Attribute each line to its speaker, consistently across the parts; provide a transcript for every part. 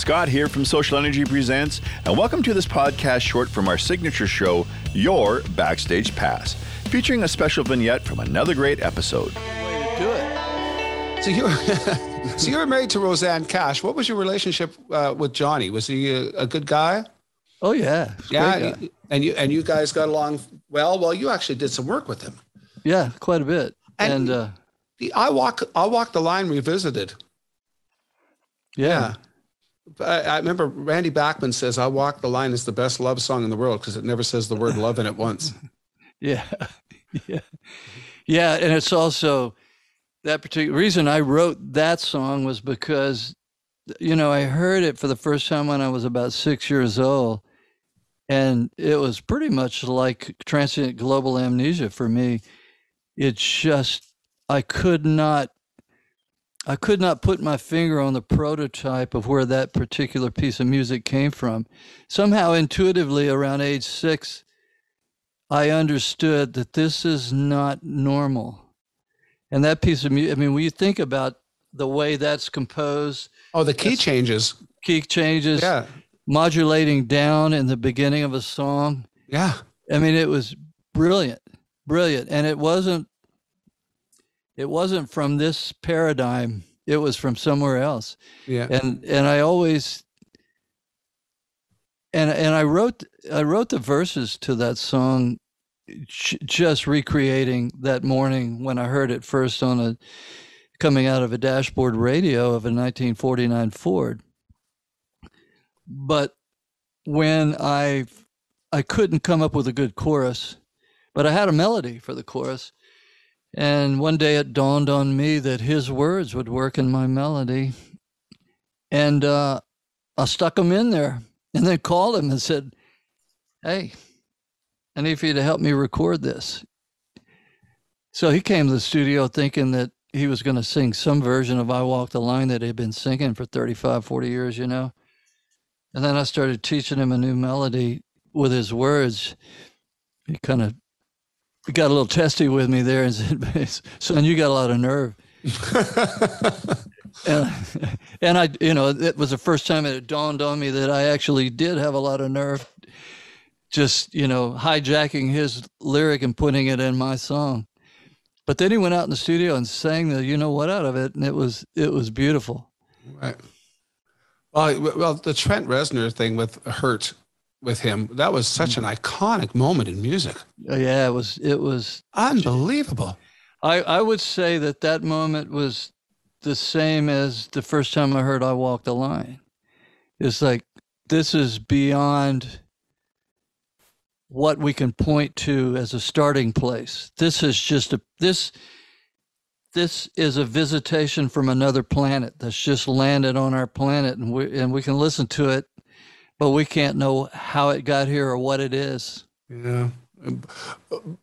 Speaker 1: Scott here from Social Energy Presents, and welcome to this podcast short from our signature show, Your Backstage Pass, featuring a special vignette from another great episode.
Speaker 2: Way to do it.
Speaker 3: So you were, so you were married to Rosanne Cash. What was your relationship uh, with Johnny? Was he a, a good guy?
Speaker 2: Oh yeah,
Speaker 3: yeah. And you, and you and you guys got along well. Well, you actually did some work with him.
Speaker 2: Yeah, quite a bit. And, and uh,
Speaker 3: the I walk I walk the line revisited.
Speaker 2: Yeah.
Speaker 3: yeah. I, I, remember Randy Bachman says "I Walk the Line" is the best love song in the world because it never says the word love in it once.
Speaker 2: yeah, yeah, yeah, and it's also that particular reason I wrote that song was because you know I heard it for the first time when I was about six years old, and it was pretty much like transient global amnesia for me. It just I could not I could not put my finger on the prototype of where that particular piece of music came from. Somehow, intuitively, around age six, I understood that this is not normal. And that piece of music, I mean, when you think about the way that's composed.
Speaker 3: Oh, the key changes.
Speaker 2: Key changes.
Speaker 3: Yeah.
Speaker 2: Modulating down in the beginning of a song.
Speaker 3: Yeah.
Speaker 2: I mean, it was brilliant, brilliant. And it wasn't it wasn't from this paradigm. It was from somewhere else.
Speaker 3: Yeah.
Speaker 2: And and i always and and i wrote i wrote the verses to that song just recreating that morning when i heard it first on a coming out of a dashboard radio of a 1949 ford. But when i i couldn't come up with a good chorus but i had a melody for the chorus and one day it dawned on me that his words would work in my melody. And uh, I stuck them in there and then called him and said, Hey, I need for you to help me record this. So he came to the studio thinking that he was going to sing some version of I Walk the Line that he'd been singing for 35, 40 years, you know. And then I started teaching him a new melody with his words. He kind of got a little testy with me there and said, "Son, you got a lot of nerve." and, and I, you know, it was the first time it dawned on me that I actually did have a lot of nerve, just you know, hijacking his lyric and putting it in my song. But then he went out in the studio and sang the you know what out of it, and it was it was beautiful.
Speaker 3: Right. Well, well, the Trent Reznor thing with "Hurt" with him. That was such an iconic moment in music.
Speaker 2: Uh, yeah, it was. It was
Speaker 3: unbelievable.
Speaker 2: I I would say that that moment was the same as the first time I heard "I Walk the Line." It's like this is beyond what we can point to as a starting place. This is just a this this is a visitation from another planet that's just landed on our planet and we and we can listen to it but we can't know how it got here or what it is.
Speaker 3: Yeah.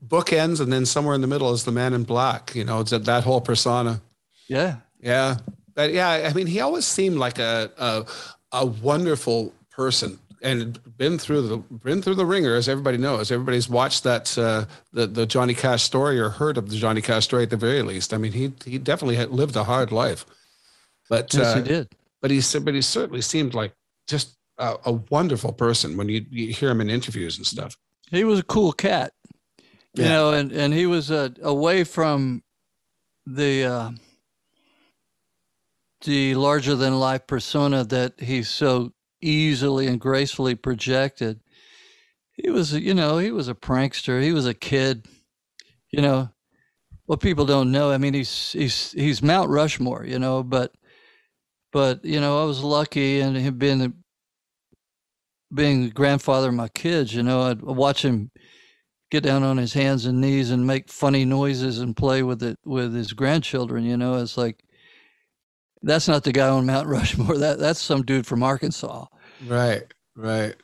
Speaker 3: Book ends, and then somewhere in the middle is the man in black. You know, it's that whole persona.
Speaker 2: Yeah.
Speaker 3: Yeah. But yeah, I mean, he always seemed like a, a, a wonderful person and been through the been through the wringer, as everybody knows. Everybody's watched that uh, the the Johnny Cash story or heard of the Johnny Cash story at the very least. I mean, he he definitely had lived a hard life, but
Speaker 2: yes, uh, he did.
Speaker 3: But he but he certainly seemed like just a, a wonderful person when you, you hear him in interviews and stuff.
Speaker 2: He was a cool cat, you yeah. know, and, and he was uh, away from the uh, the larger than life persona that he so easily and gracefully projected. He was, you know, he was a prankster. He was a kid, you know. What people don't know, I mean, he's he's he's Mount Rushmore, you know, but but you know, I was lucky and him being being the grandfather of my kids, you know, I'd watch him get down on his hands and knees and make funny noises and play with it with his grandchildren. You know, it's like that's not the guy on Mount Rushmore. That that's some dude from Arkansas.
Speaker 3: Right, right.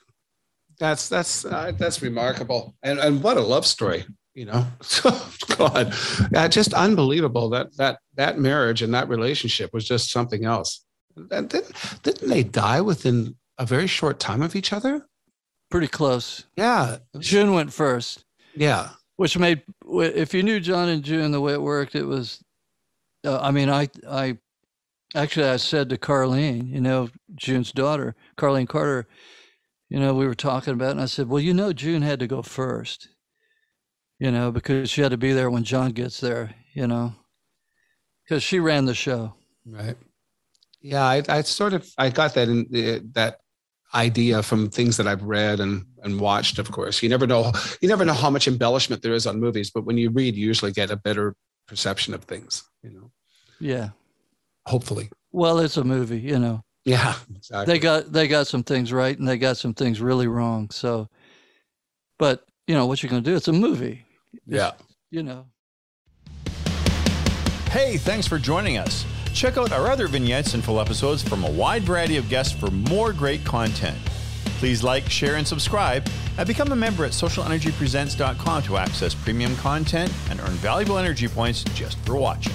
Speaker 3: That's that's uh, that's remarkable, and and what a love story. You know, God, yeah, just unbelievable that that that marriage and that relationship was just something else. And didn't didn't they die within a very short time of each other?
Speaker 2: Pretty close.
Speaker 3: Yeah.
Speaker 2: June went first.
Speaker 3: Yeah.
Speaker 2: Which made, if you knew John and June the way it worked, it was, uh, I mean, I, I, actually, I said to Carlene, you know, June's daughter, Carlene Carter, you know, we were talking about, and I said, well, you know, June had to go first, you know, because she had to be there when John gets there, you know, because she ran the show.
Speaker 3: Right. Yeah, I, I sort of I got that in the, that idea from things that I've read and and watched. Of course, you never know you never know how much embellishment there is on movies, but when you read, you usually get a better perception of things. You know.
Speaker 2: Yeah.
Speaker 3: Hopefully.
Speaker 2: Well, it's a movie, you know.
Speaker 3: Yeah, exactly.
Speaker 2: They got they got some things right and they got some things really wrong. So, but you know what you're going to do? It's a movie. It's,
Speaker 3: yeah.
Speaker 2: You know.
Speaker 1: Hey, thanks for joining us. Check out our other vignettes and full episodes from a wide variety of guests for more great content. Please like, share, and subscribe, and become a member at socialenergypresents.com to access premium content and earn valuable energy points just for watching.